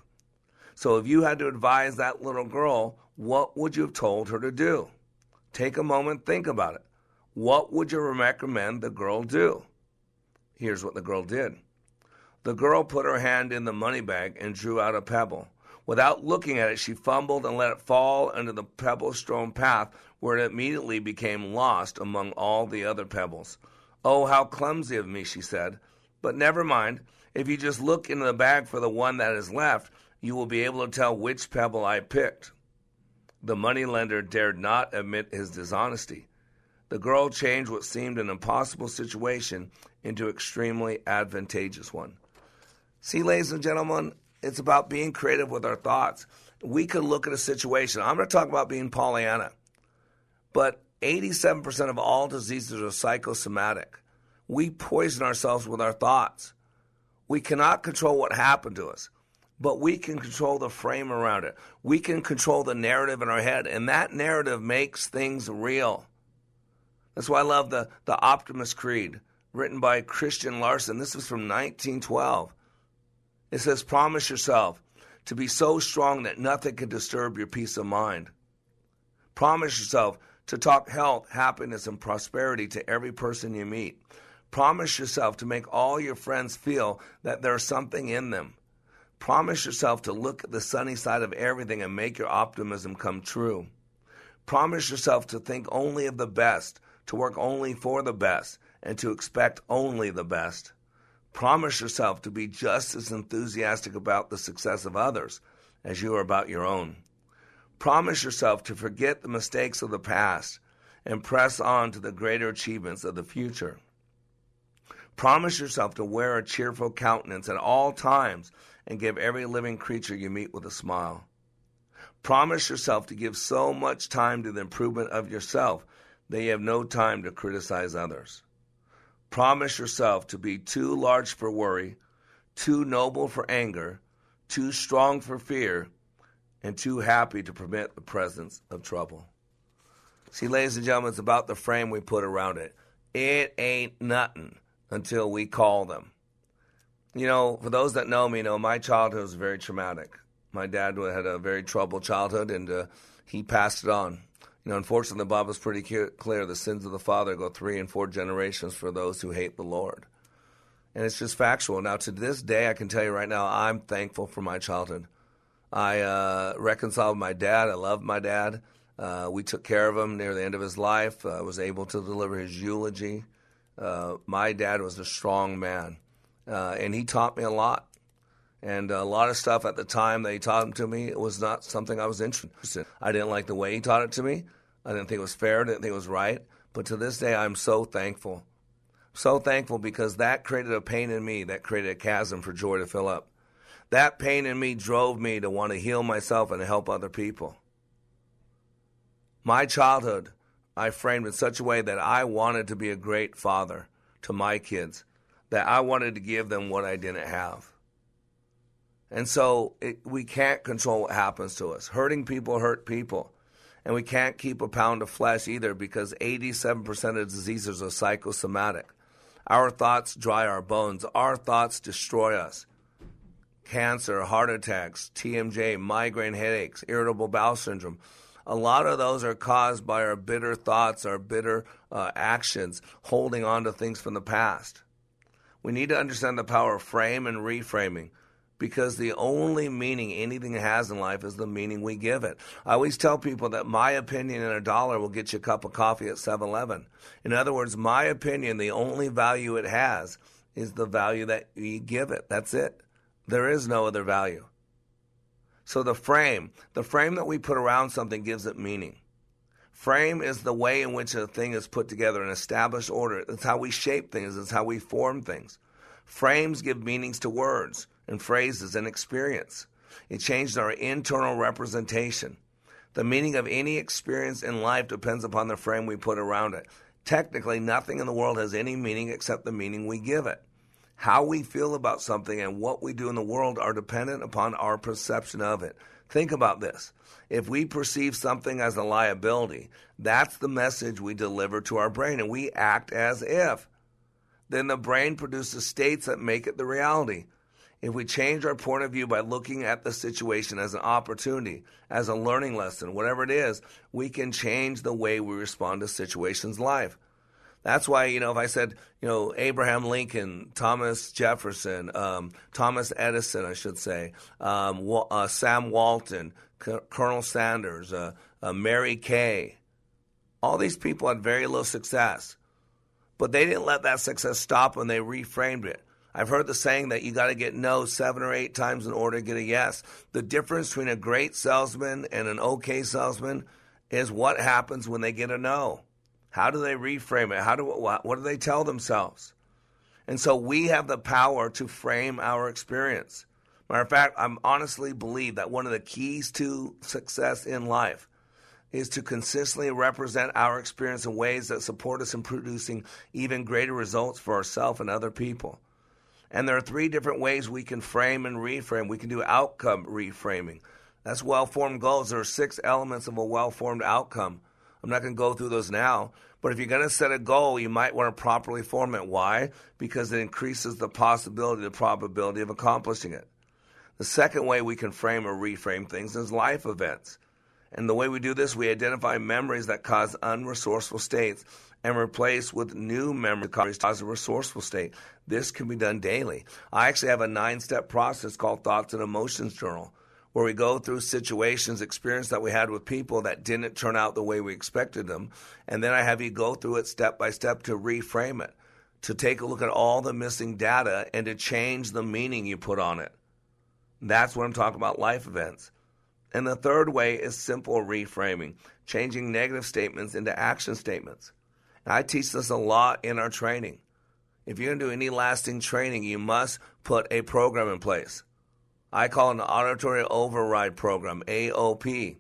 So if you had to advise that little girl, what would you have told her to do? Take a moment, think about it. What would you recommend the girl do? Here's what the girl did. The girl put her hand in the money bag and drew out a pebble. Without looking at it, she fumbled and let it fall into the pebble strewn path, where it immediately became lost among all the other pebbles. Oh, how clumsy of me, she said. But never mind. If you just look into the bag for the one that is left, you will be able to tell which pebble I picked. The moneylender dared not admit his dishonesty. The girl changed what seemed an impossible situation into an extremely advantageous one. See, ladies and gentlemen, it's about being creative with our thoughts. We could look at a situation. I'm going to talk about being Pollyanna, but 87% of all diseases are psychosomatic. We poison ourselves with our thoughts. We cannot control what happened to us, but we can control the frame around it. We can control the narrative in our head, and that narrative makes things real. That's why I love the, the Optimist Creed, written by Christian Larson. This was from 1912. It says, Promise yourself to be so strong that nothing can disturb your peace of mind. Promise yourself to talk health, happiness, and prosperity to every person you meet. Promise yourself to make all your friends feel that there's something in them. Promise yourself to look at the sunny side of everything and make your optimism come true. Promise yourself to think only of the best, to work only for the best, and to expect only the best. Promise yourself to be just as enthusiastic about the success of others as you are about your own. Promise yourself to forget the mistakes of the past and press on to the greater achievements of the future. Promise yourself to wear a cheerful countenance at all times and give every living creature you meet with a smile. Promise yourself to give so much time to the improvement of yourself that you have no time to criticize others. Promise yourself to be too large for worry, too noble for anger, too strong for fear, and too happy to permit the presence of trouble. See, ladies and gentlemen, it's about the frame we put around it. It ain't nothing until we call them. You know, for those that know me, know my childhood was very traumatic. My dad had a very troubled childhood, and uh, he passed it on. You know, unfortunately, the Bible is pretty clear. The sins of the father go three and four generations for those who hate the Lord. And it's just factual. Now, to this day, I can tell you right now, I'm thankful for my childhood. I uh, reconciled with my dad. I loved my dad. Uh, we took care of him near the end of his life. I was able to deliver his eulogy. Uh, my dad was a strong man, uh, and he taught me a lot. And a lot of stuff at the time he taught them to me it was not something I was interested in. I didn't like the way he taught it to me. I didn't think it was fair. I didn't think it was right. But to this day, I'm so thankful. So thankful because that created a pain in me that created a chasm for joy to fill up. That pain in me drove me to want to heal myself and help other people. My childhood, I framed in such a way that I wanted to be a great father to my kids, that I wanted to give them what I didn't have. And so it, we can't control what happens to us. Hurting people hurt people. And we can't keep a pound of flesh either because 87% of diseases are psychosomatic. Our thoughts dry our bones, our thoughts destroy us. Cancer, heart attacks, TMJ, migraine headaches, irritable bowel syndrome. A lot of those are caused by our bitter thoughts, our bitter uh, actions, holding on to things from the past. We need to understand the power of frame and reframing because the only meaning anything has in life is the meaning we give it. I always tell people that my opinion in a dollar will get you a cup of coffee at 7 Eleven. In other words, my opinion, the only value it has is the value that you give it. That's it. There is no other value. So the frame, the frame that we put around something gives it meaning. Frame is the way in which a thing is put together, an established order. It's how we shape things, it's how we form things. Frames give meanings to words and phrases and experience. It changes our internal representation. The meaning of any experience in life depends upon the frame we put around it. Technically, nothing in the world has any meaning except the meaning we give it. How we feel about something and what we do in the world are dependent upon our perception of it. Think about this. If we perceive something as a liability, that's the message we deliver to our brain, and we act as if. Then the brain produces states that make it the reality. If we change our point of view by looking at the situation as an opportunity, as a learning lesson, whatever it is, we can change the way we respond to situations in life. That's why, you know, if I said, you know, Abraham Lincoln, Thomas Jefferson, um, Thomas Edison, I should say, um, uh, Sam Walton, C- Colonel Sanders, uh, uh, Mary Kay, all these people had very little success. But they didn't let that success stop when they reframed it. I've heard the saying that you got to get no seven or eight times in order to get a yes. The difference between a great salesman and an okay salesman is what happens when they get a no. How do they reframe it? How do what, what do they tell themselves? And so we have the power to frame our experience. Matter of fact, I honestly believe that one of the keys to success in life is to consistently represent our experience in ways that support us in producing even greater results for ourselves and other people. And there are three different ways we can frame and reframe. We can do outcome reframing. That's well formed goals. There are six elements of a well formed outcome. I'm not going to go through those now. But if you're going to set a goal, you might want to properly form it. Why? Because it increases the possibility, the probability of accomplishing it. The second way we can frame or reframe things is life events. And the way we do this, we identify memories that cause unresourceful states and replace with new that cause a resourceful state. This can be done daily. I actually have a nine step process called Thoughts and Emotions Journal where we go through situations, experience that we had with people that didn't turn out the way we expected them. And then I have you go through it step by step to reframe it, to take a look at all the missing data and to change the meaning you put on it. That's what I'm talking about life events. And the third way is simple reframing, changing negative statements into action statements. And I teach this a lot in our training. If you're going to do any lasting training, you must put a program in place. I call it an auditory override program, AOP.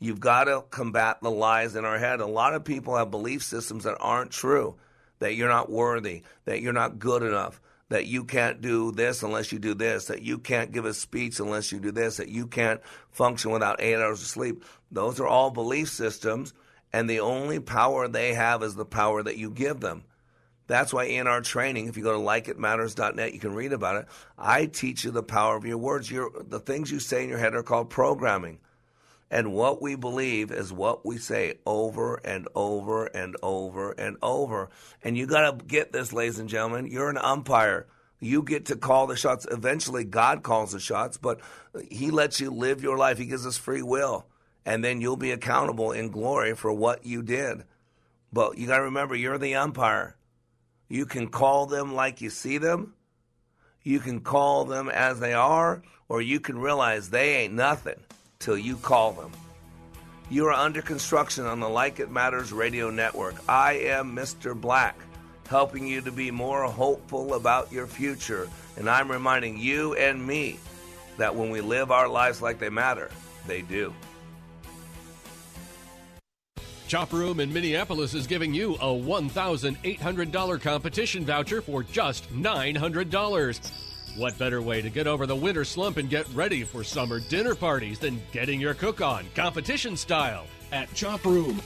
You've got to combat the lies in our head. A lot of people have belief systems that aren't true that you're not worthy, that you're not good enough, that you can't do this unless you do this, that you can't give a speech unless you do this, that you can't function without eight hours of sleep. Those are all belief systems, and the only power they have is the power that you give them. That's why in our training, if you go to likeitmatters.net, you can read about it. I teach you the power of your words. Your, the things you say in your head are called programming. And what we believe is what we say over and over and over and over. And you got to get this, ladies and gentlemen. You're an umpire. You get to call the shots. Eventually, God calls the shots, but He lets you live your life. He gives us free will. And then you'll be accountable in glory for what you did. But you got to remember, you're the umpire. You can call them like you see them. You can call them as they are, or you can realize they ain't nothing till you call them. You are under construction on the Like It Matters radio network. I am Mr. Black, helping you to be more hopeful about your future. And I'm reminding you and me that when we live our lives like they matter, they do. Chop Room in Minneapolis is giving you a $1,800 competition voucher for just $900. What better way to get over the winter slump and get ready for summer dinner parties than getting your cook on competition style at Chop Room?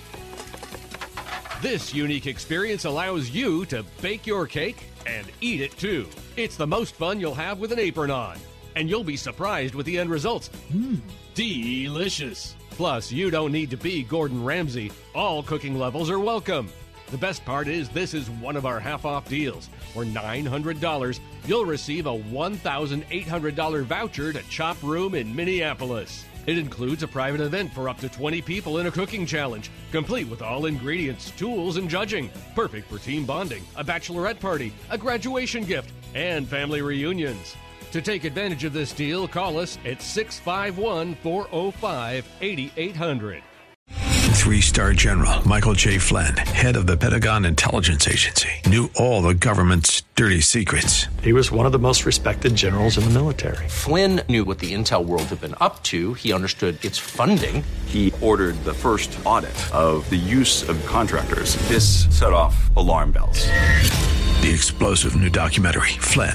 This unique experience allows you to bake your cake and eat it too. It's the most fun you'll have with an apron on, and you'll be surprised with the end results. Mmm, delicious. Plus, you don't need to be Gordon Ramsay. All cooking levels are welcome. The best part is this is one of our half off deals. For $900, you'll receive a $1,800 voucher to Chop Room in Minneapolis. It includes a private event for up to 20 people in a cooking challenge, complete with all ingredients, tools, and judging. Perfect for team bonding, a bachelorette party, a graduation gift, and family reunions. To take advantage of this deal, call us at 651 405 8800. Three star general Michael J. Flynn, head of the Pentagon Intelligence Agency, knew all the government's dirty secrets. He was one of the most respected generals in the military. Flynn knew what the intel world had been up to. He understood its funding. He ordered the first audit of the use of contractors. This set off alarm bells. The explosive new documentary, Flynn,